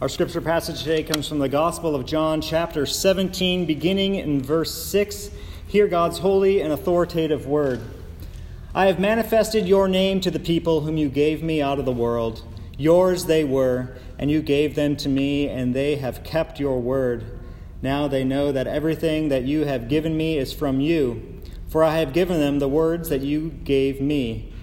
Our scripture passage today comes from the Gospel of John, chapter 17, beginning in verse 6. Hear God's holy and authoritative word. I have manifested your name to the people whom you gave me out of the world. Yours they were, and you gave them to me, and they have kept your word. Now they know that everything that you have given me is from you, for I have given them the words that you gave me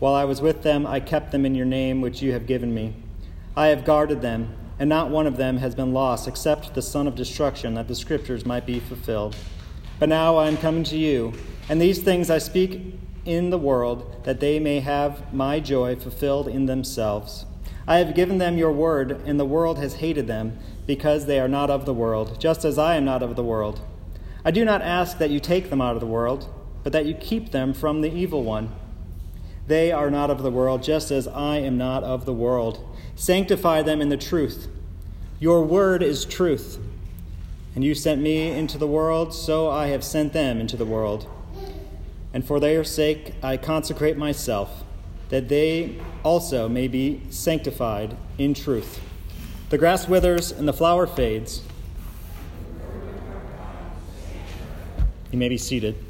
While I was with them, I kept them in your name, which you have given me. I have guarded them, and not one of them has been lost, except the son of destruction, that the scriptures might be fulfilled. But now I am coming to you, and these things I speak in the world, that they may have my joy fulfilled in themselves. I have given them your word, and the world has hated them, because they are not of the world, just as I am not of the world. I do not ask that you take them out of the world, but that you keep them from the evil one. They are not of the world, just as I am not of the world. Sanctify them in the truth. Your word is truth. And you sent me into the world, so I have sent them into the world. And for their sake I consecrate myself, that they also may be sanctified in truth. The grass withers and the flower fades. You may be seated.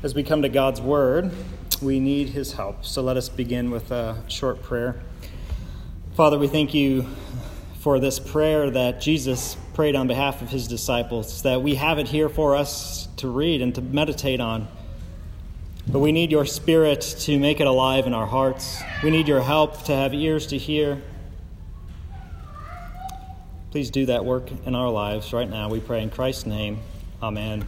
As we come to God's Word, we need His help. So let us begin with a short prayer. Father, we thank you for this prayer that Jesus prayed on behalf of His disciples, that we have it here for us to read and to meditate on. But we need your Spirit to make it alive in our hearts. We need your help to have ears to hear. Please do that work in our lives right now. We pray in Christ's name. Amen.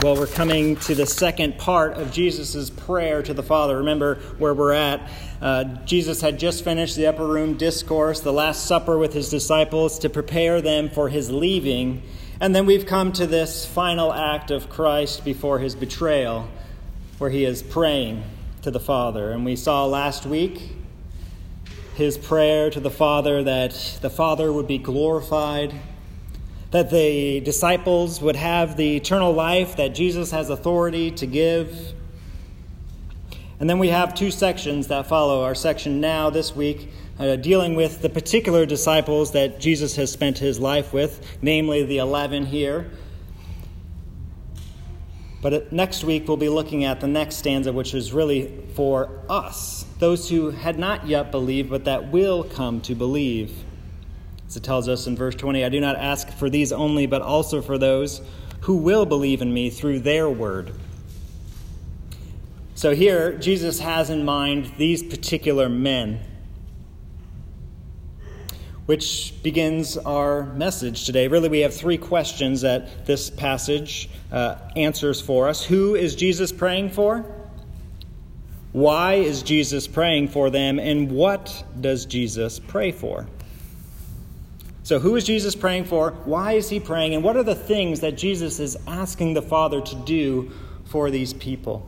Well, we're coming to the second part of Jesus' prayer to the Father. Remember where we're at. Uh, Jesus had just finished the upper room discourse, the Last Supper with his disciples to prepare them for his leaving. And then we've come to this final act of Christ before his betrayal, where he is praying to the Father. And we saw last week his prayer to the Father that the Father would be glorified that the disciples would have the eternal life that Jesus has authority to give. And then we have two sections that follow. Our section now, this week, uh, dealing with the particular disciples that Jesus has spent his life with, namely the 11 here. But next week, we'll be looking at the next stanza, which is really for us, those who had not yet believed, but that will come to believe. As it tells us in verse 20, I do not ask for these only, but also for those who will believe in me through their word. So here, Jesus has in mind these particular men, which begins our message today. Really, we have three questions that this passage uh, answers for us. Who is Jesus praying for? Why is Jesus praying for them? And what does Jesus pray for? So, who is Jesus praying for? Why is he praying? And what are the things that Jesus is asking the Father to do for these people?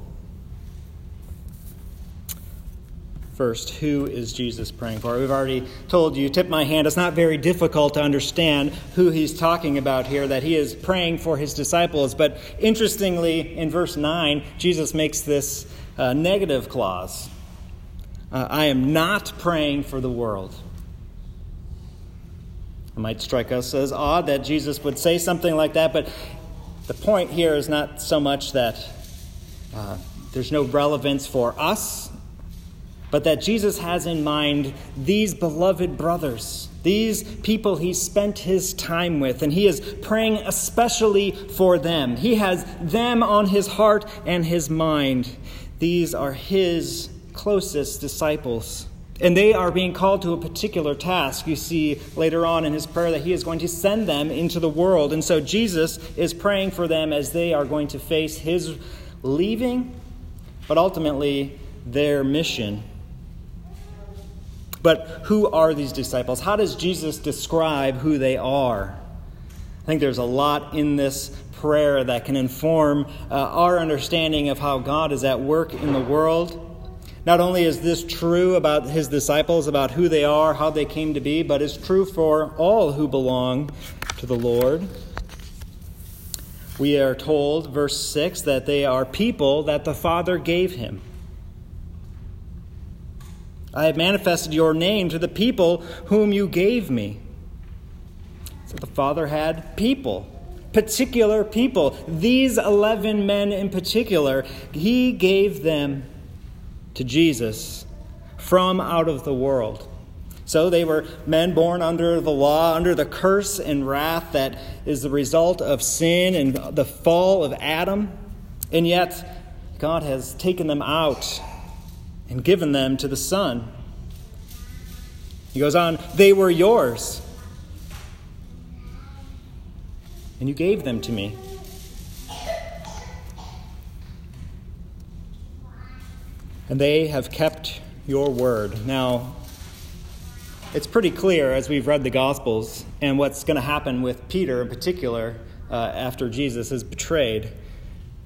First, who is Jesus praying for? We've already told you, tip my hand, it's not very difficult to understand who he's talking about here, that he is praying for his disciples. But interestingly, in verse 9, Jesus makes this uh, negative clause uh, I am not praying for the world. Might strike us as odd that Jesus would say something like that, but the point here is not so much that uh, there's no relevance for us, but that Jesus has in mind these beloved brothers, these people he spent his time with, and he is praying especially for them. He has them on his heart and his mind. These are his closest disciples. And they are being called to a particular task. You see later on in his prayer that he is going to send them into the world. And so Jesus is praying for them as they are going to face his leaving, but ultimately their mission. But who are these disciples? How does Jesus describe who they are? I think there's a lot in this prayer that can inform uh, our understanding of how God is at work in the world. Not only is this true about his disciples, about who they are, how they came to be, but it's true for all who belong to the Lord. We are told, verse 6, that they are people that the Father gave him. I have manifested your name to the people whom you gave me. So the Father had people, particular people. These 11 men in particular, he gave them to Jesus from out of the world. So they were men born under the law, under the curse and wrath that is the result of sin and the fall of Adam. And yet, God has taken them out and given them to the Son. He goes on, they were yours, and you gave them to me. And they have kept your word. Now, it's pretty clear as we've read the Gospels and what's going to happen with Peter in particular uh, after Jesus is betrayed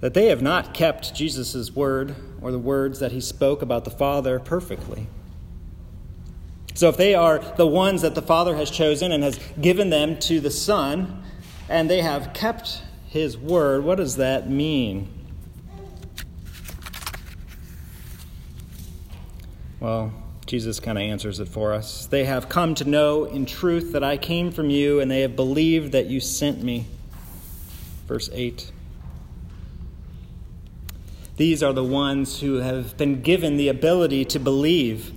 that they have not kept Jesus' word or the words that he spoke about the Father perfectly. So, if they are the ones that the Father has chosen and has given them to the Son, and they have kept his word, what does that mean? Well, Jesus kind of answers it for us. They have come to know in truth that I came from you, and they have believed that you sent me. Verse 8. These are the ones who have been given the ability to believe,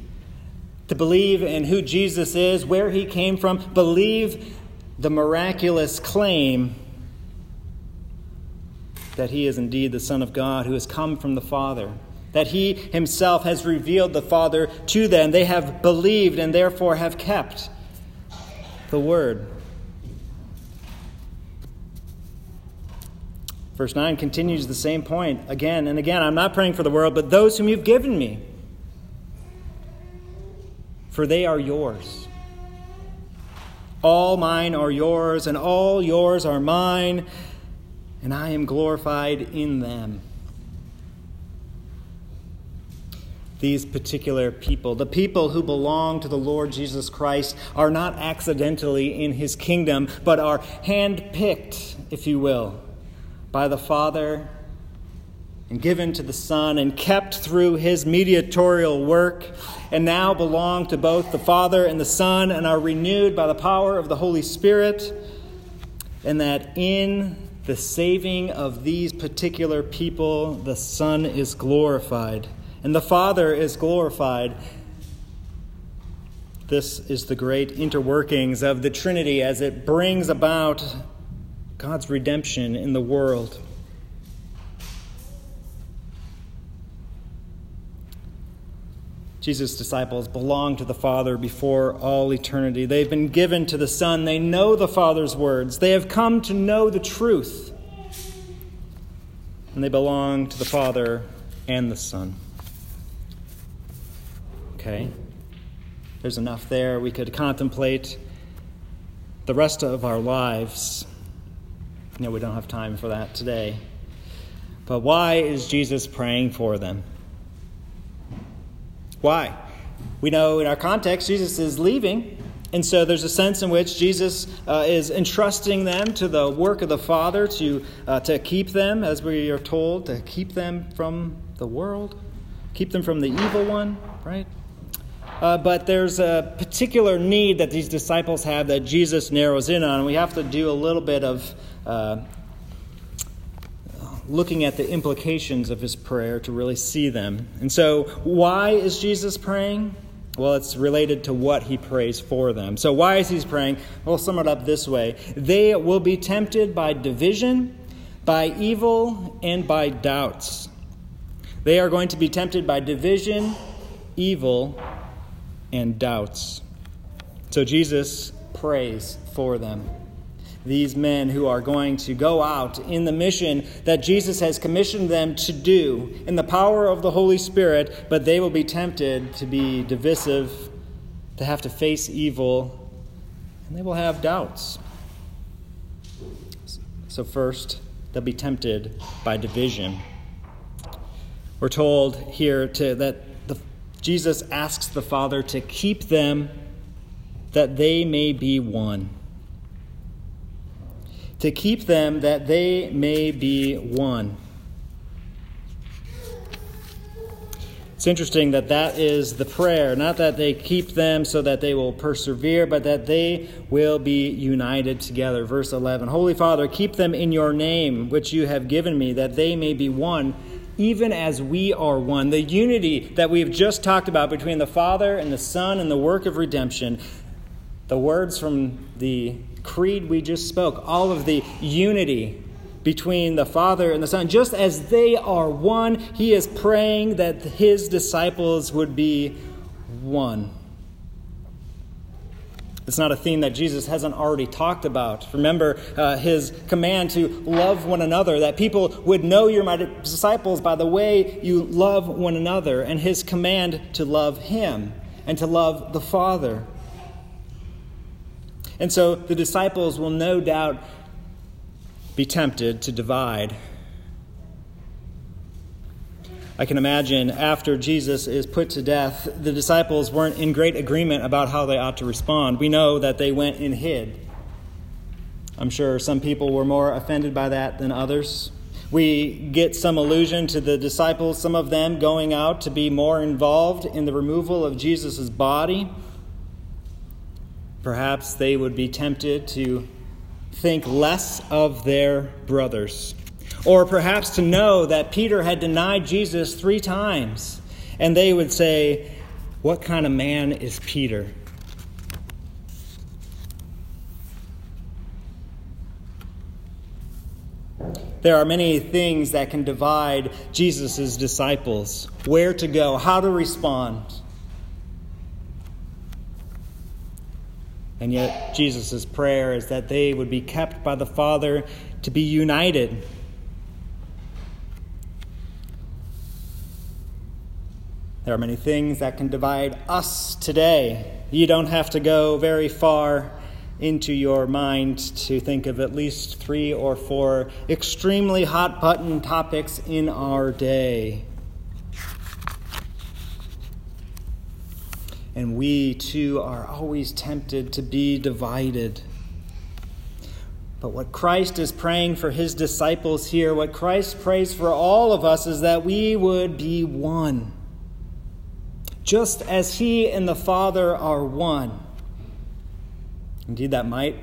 to believe in who Jesus is, where he came from, believe the miraculous claim that he is indeed the Son of God who has come from the Father that he himself has revealed the Father to them. They have believed and therefore have kept the word. Verse 9 continues the same point again and again. I'm not praying for the world, but those whom you've given me, for they are yours. All mine are yours, and all yours are mine, and I am glorified in them. These particular people. The people who belong to the Lord Jesus Christ are not accidentally in his kingdom, but are handpicked, if you will, by the Father and given to the Son and kept through his mediatorial work, and now belong to both the Father and the Son and are renewed by the power of the Holy Spirit, and that in the saving of these particular people, the Son is glorified and the Father is glorified. This is the great interworkings of the Trinity as it brings about God's redemption in the world. Jesus' disciples belong to the Father before all eternity. They've been given to the Son. They know the Father's words. They have come to know the truth. And they belong to the Father and the Son. Okay? There's enough there. We could contemplate the rest of our lives. No, we don't have time for that today. But why is Jesus praying for them? Why? We know in our context, Jesus is leaving. And so there's a sense in which Jesus uh, is entrusting them to the work of the Father to, uh, to keep them, as we are told, to keep them from the world, keep them from the evil one, right? Uh, but there's a particular need that these disciples have that Jesus narrows in on. We have to do a little bit of uh, looking at the implications of his prayer to really see them. And so, why is Jesus praying? Well, it's related to what he prays for them. So, why is he praying? We'll sum it up this way They will be tempted by division, by evil, and by doubts. They are going to be tempted by division, evil, and doubts. So Jesus prays for them. These men who are going to go out in the mission that Jesus has commissioned them to do in the power of the Holy Spirit, but they will be tempted to be divisive, to have to face evil, and they will have doubts. So, first, they'll be tempted by division. We're told here to, that Jesus asks the Father to keep them that they may be one. To keep them that they may be one. It's interesting that that is the prayer, not that they keep them so that they will persevere, but that they will be united together. Verse 11 Holy Father, keep them in your name, which you have given me, that they may be one, even as we are one. The unity that we've just talked about between the Father and the Son and the work of redemption, the words from the creed we just spoke, all of the unity between the Father and the Son. Just as they are one, he is praying that his disciples would be one. It's not a theme that Jesus hasn't already talked about. Remember uh, his command to love one another, that people would know you're my disciples by the way you love one another, and his command to love him and to love the Father. And so the disciples will no doubt be tempted to divide. I can imagine after Jesus is put to death, the disciples weren't in great agreement about how they ought to respond. We know that they went and hid. I'm sure some people were more offended by that than others. We get some allusion to the disciples, some of them going out to be more involved in the removal of Jesus' body. Perhaps they would be tempted to think less of their brothers. Or perhaps to know that Peter had denied Jesus three times, and they would say, What kind of man is Peter? There are many things that can divide Jesus' disciples where to go, how to respond. And yet, Jesus' prayer is that they would be kept by the Father to be united. There are many things that can divide us today. You don't have to go very far into your mind to think of at least three or four extremely hot button topics in our day. and we too are always tempted to be divided. But what Christ is praying for his disciples here, what Christ prays for all of us, is that we would be one. Just as he and the Father are one. Indeed, that might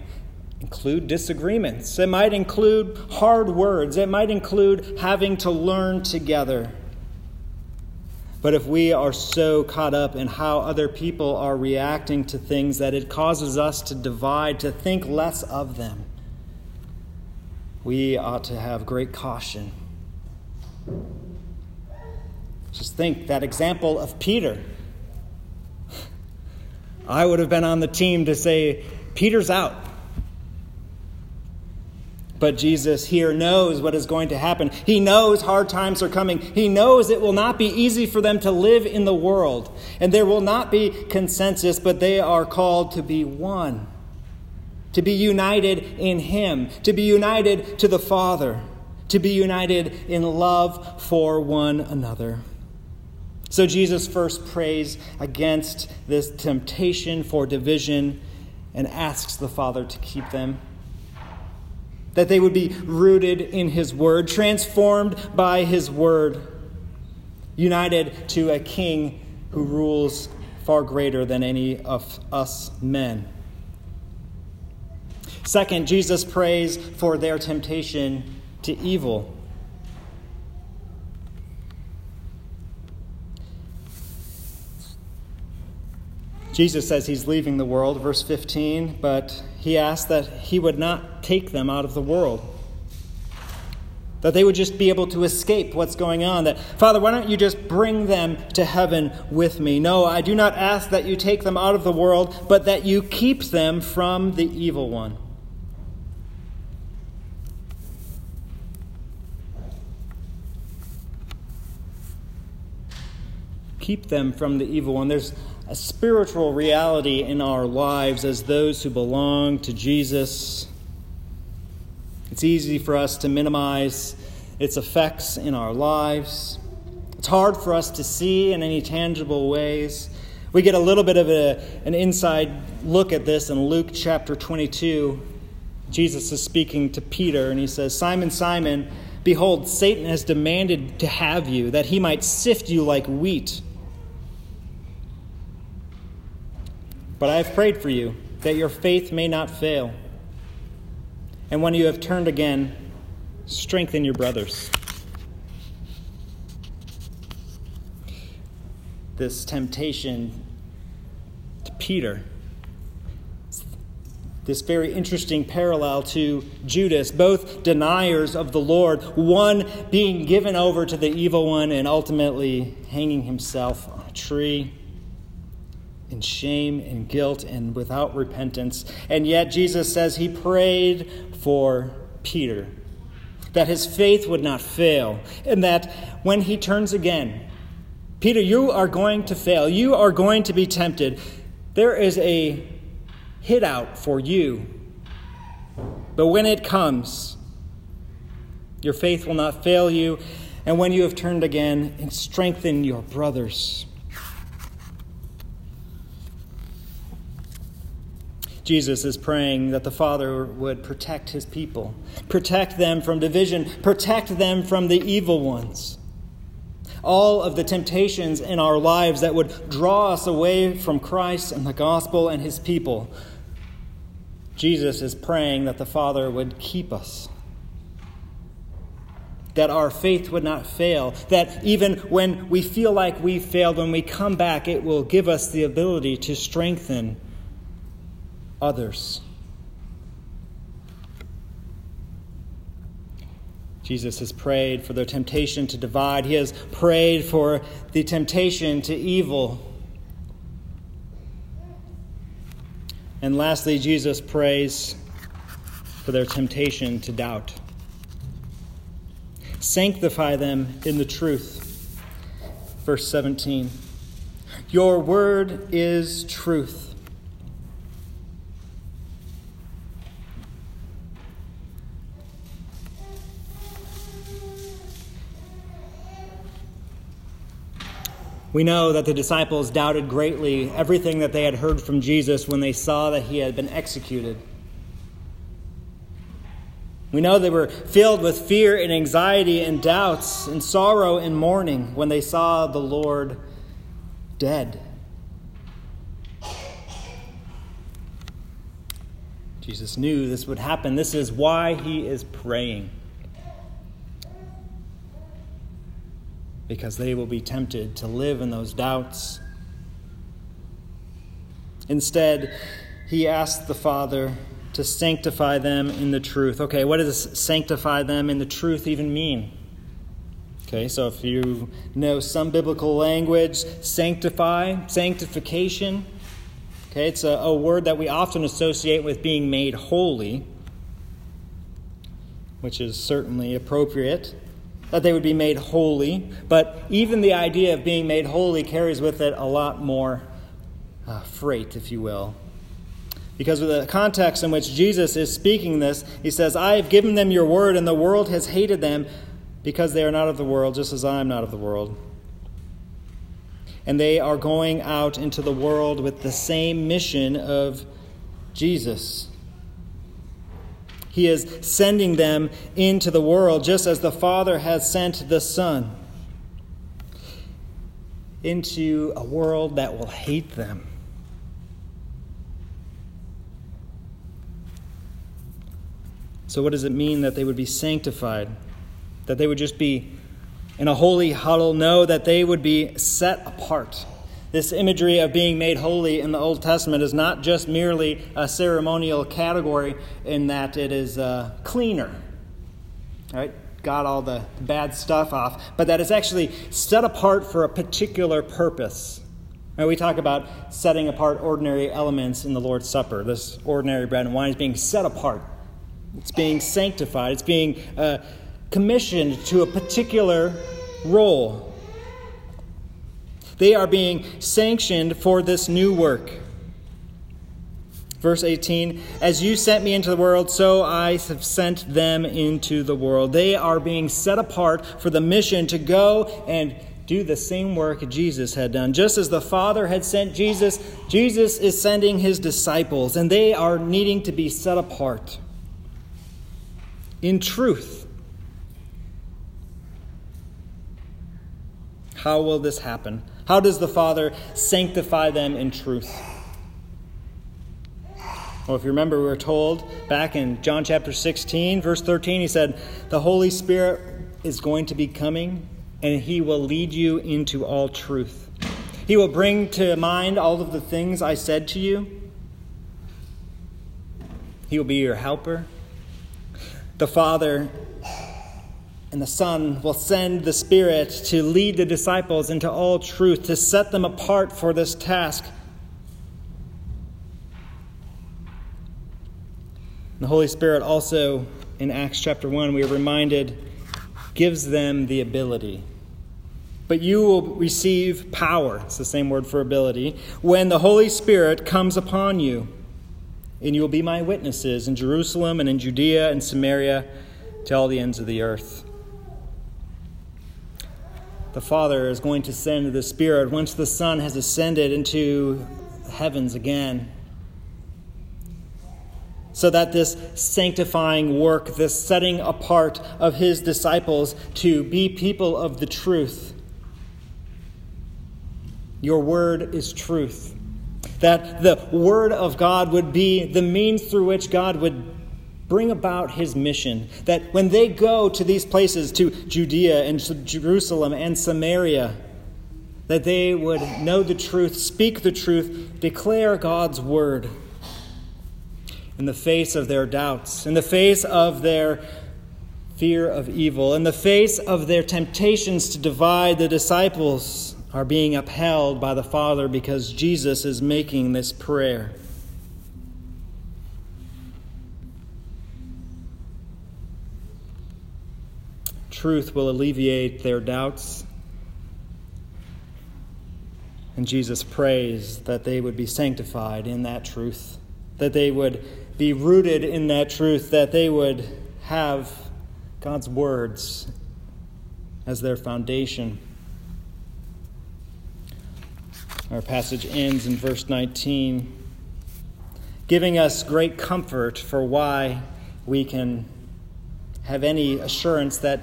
include disagreements, it might include hard words, it might include having to learn together. But if we are so caught up in how other people are reacting to things that it causes us to divide, to think less of them, we ought to have great caution. Just think that example of Peter. I would have been on the team to say, Peter's out. But Jesus here knows what is going to happen. He knows hard times are coming. He knows it will not be easy for them to live in the world. And there will not be consensus, but they are called to be one, to be united in Him, to be united to the Father, to be united in love for one another. So Jesus first prays against this temptation for division and asks the Father to keep them that they would be rooted in His Word, transformed by His Word, united to a King who rules far greater than any of us men. Second, Jesus prays for their temptation to evil. Jesus says he's leaving the world, verse 15, but he asks that he would not take them out of the world. that they would just be able to escape what's going on. That, Father, why don't you just bring them to heaven with me? No, I do not ask that you take them out of the world, but that you keep them from the evil one. Keep them from the evil one. There's a spiritual reality in our lives as those who belong to Jesus it's easy for us to minimize its effects in our lives. It's hard for us to see in any tangible ways. We get a little bit of a, an inside look at this in Luke chapter 22. Jesus is speaking to Peter, and he says, Simon, Simon, behold, Satan has demanded to have you, that he might sift you like wheat. But I have prayed for you, that your faith may not fail. And when you have turned again, strengthen your brothers. This temptation to Peter, this very interesting parallel to Judas, both deniers of the Lord, one being given over to the evil one and ultimately hanging himself on a tree in shame and guilt and without repentance. And yet Jesus says he prayed for Peter that his faith would not fail, and that when he turns again, Peter, you are going to fail. You are going to be tempted. There is a hit out for you. But when it comes, your faith will not fail you. And when you have turned again, strengthen your brothers. Jesus is praying that the Father would protect his people, protect them from division, protect them from the evil ones. All of the temptations in our lives that would draw us away from Christ and the gospel and his people. Jesus is praying that the Father would keep us that our faith would not fail, that even when we feel like we've failed, when we come back, it will give us the ability to strengthen others. Jesus has prayed for their temptation to divide. He has prayed for the temptation to evil. And lastly, Jesus prays for their temptation to doubt. Sanctify them in the truth. Verse 17 Your word is truth. We know that the disciples doubted greatly everything that they had heard from Jesus when they saw that he had been executed. We know they were filled with fear and anxiety and doubts and sorrow and mourning when they saw the Lord dead. Jesus knew this would happen. This is why he is praying. Because they will be tempted to live in those doubts. Instead, he asked the Father to sanctify them in the truth. Okay, what does sanctify them in the truth even mean? Okay, so if you know some biblical language, sanctify, sanctification, okay, it's a, a word that we often associate with being made holy, which is certainly appropriate that they would be made holy. But even the idea of being made holy carries with it a lot more uh, freight, if you will. Because of the context in which Jesus is speaking this, he says, I have given them your word, and the world has hated them because they are not of the world, just as I am not of the world. And they are going out into the world with the same mission of Jesus. He is sending them into the world just as the Father has sent the Son into a world that will hate them. So, what does it mean that they would be sanctified? That they would just be in a holy huddle? No, that they would be set apart. This imagery of being made holy in the Old Testament is not just merely a ceremonial category in that it is uh, cleaner. Right? got all the bad stuff off, but that it's actually set apart for a particular purpose. We talk about setting apart ordinary elements in the Lord's Supper. This ordinary bread and wine is being set apart, it's being sanctified, it's being uh, commissioned to a particular role. They are being sanctioned for this new work. Verse 18 As you sent me into the world, so I have sent them into the world. They are being set apart for the mission to go and do the same work Jesus had done. Just as the Father had sent Jesus, Jesus is sending his disciples, and they are needing to be set apart in truth. How will this happen? How does the Father sanctify them in truth? Well, if you remember, we were told back in John chapter 16, verse 13, he said, The Holy Spirit is going to be coming, and he will lead you into all truth. He will bring to mind all of the things I said to you. He will be your helper. The Father and the Son will send the Spirit to lead the disciples into all truth, to set them apart for this task. The Holy Spirit also, in Acts chapter 1, we are reminded, gives them the ability. But you will receive power, it's the same word for ability, when the Holy Spirit comes upon you. And you will be my witnesses in Jerusalem and in Judea and Samaria to all the ends of the earth. The Father is going to send the Spirit once the Son has ascended into heavens again so that this sanctifying work, this setting apart of his disciples to be people of the truth, your word is truth. That the word of God would be the means through which God would bring about his mission. That when they go to these places, to Judea and to Jerusalem and Samaria, that they would know the truth, speak the truth, declare God's word in the face of their doubts, in the face of their fear of evil, in the face of their temptations to divide the disciples, are being upheld by the Father because Jesus is making this prayer. Truth will alleviate their doubts. And Jesus prays that they would be sanctified in that truth, that they would be rooted in that truth, that they would have God's words as their foundation. Our passage ends in verse 19, giving us great comfort for why we can have any assurance that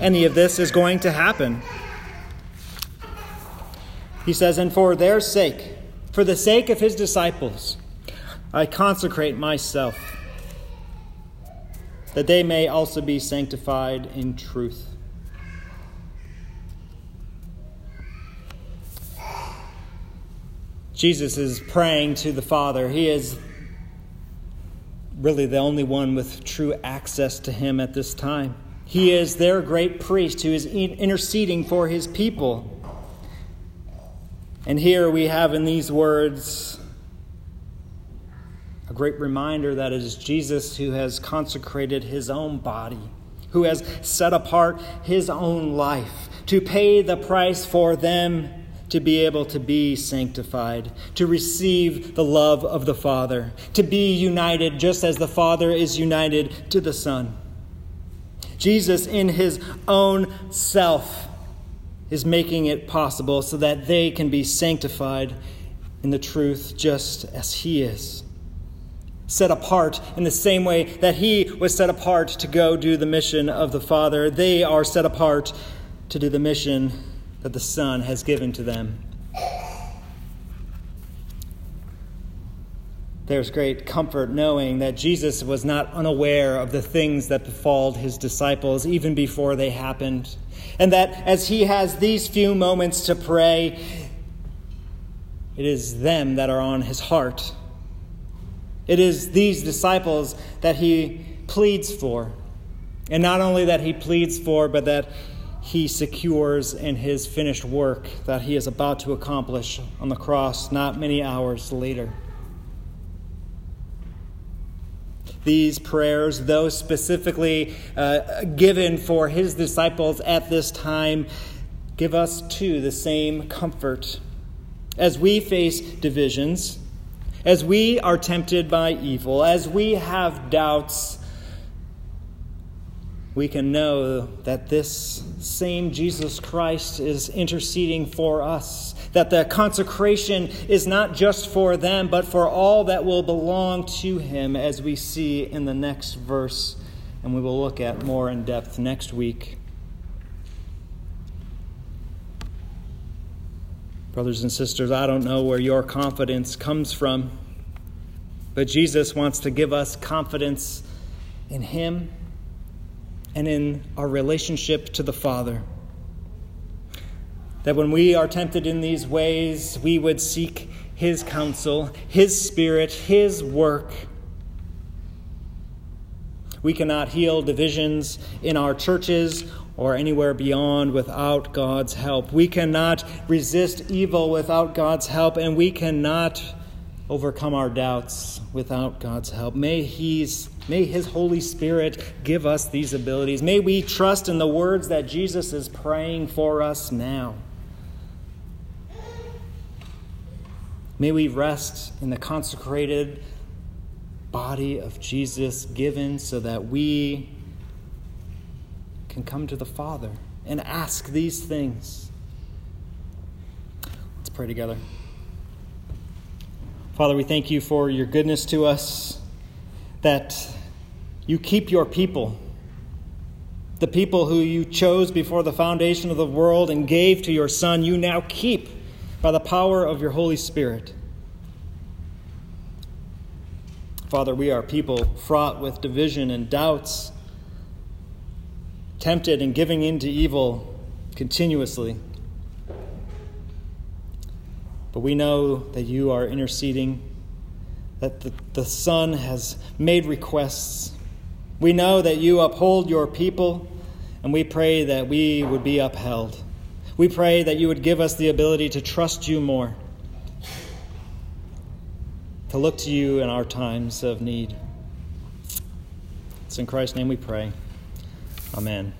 any of this is going to happen. He says, And for their sake, for the sake of his disciples, I consecrate myself, that they may also be sanctified in truth. Jesus is praying to the Father. He is really the only one with true access to Him at this time. He is their great priest who is interceding for His people. And here we have in these words a great reminder that it is Jesus who has consecrated his own body, who has set apart his own life to pay the price for them to be able to be sanctified, to receive the love of the Father, to be united just as the Father is united to the Son. Jesus, in his own self, is making it possible so that they can be sanctified in the truth just as he is set apart in the same way that he was set apart to go do the mission of the Father. They are set apart to do the mission that the Son has given to them. There's great comfort knowing that Jesus was not unaware of the things that befalled his disciples even before they happened. And that as he has these few moments to pray, it is them that are on his heart it is these disciples that he pleads for. And not only that he pleads for, but that he secures in his finished work that he is about to accomplish on the cross not many hours later. These prayers, though specifically uh, given for his disciples at this time, give us too the same comfort. As we face divisions, as we are tempted by evil, as we have doubts, we can know that this same Jesus Christ is interceding for us. That the consecration is not just for them, but for all that will belong to him, as we see in the next verse, and we will look at more in depth next week. Brothers and sisters, I don't know where your confidence comes from, but Jesus wants to give us confidence in him and in our relationship to the Father. That when we are tempted in these ways, we would seek His counsel, His Spirit, His work. We cannot heal divisions in our churches or anywhere beyond without God's help. We cannot resist evil without God's help, and we cannot overcome our doubts without God's help. May He's May His Holy Spirit give us these abilities. May we trust in the words that Jesus is praying for us now. May we rest in the consecrated body of Jesus given so that we can come to the Father and ask these things. Let's pray together. Father, we thank you for your goodness to us, that you keep your people, the people who you chose before the foundation of the world and gave to your Son, you now keep by the power of your Holy Spirit. Father, we are people fraught with division and doubts, tempted and giving in to evil continuously. But we know that you are interceding, that the, the Son has made requests. We know that you uphold your people, and we pray that we would be upheld. We pray that you would give us the ability to trust you more, to look to you in our times of need. It's in Christ's name we pray. Amen.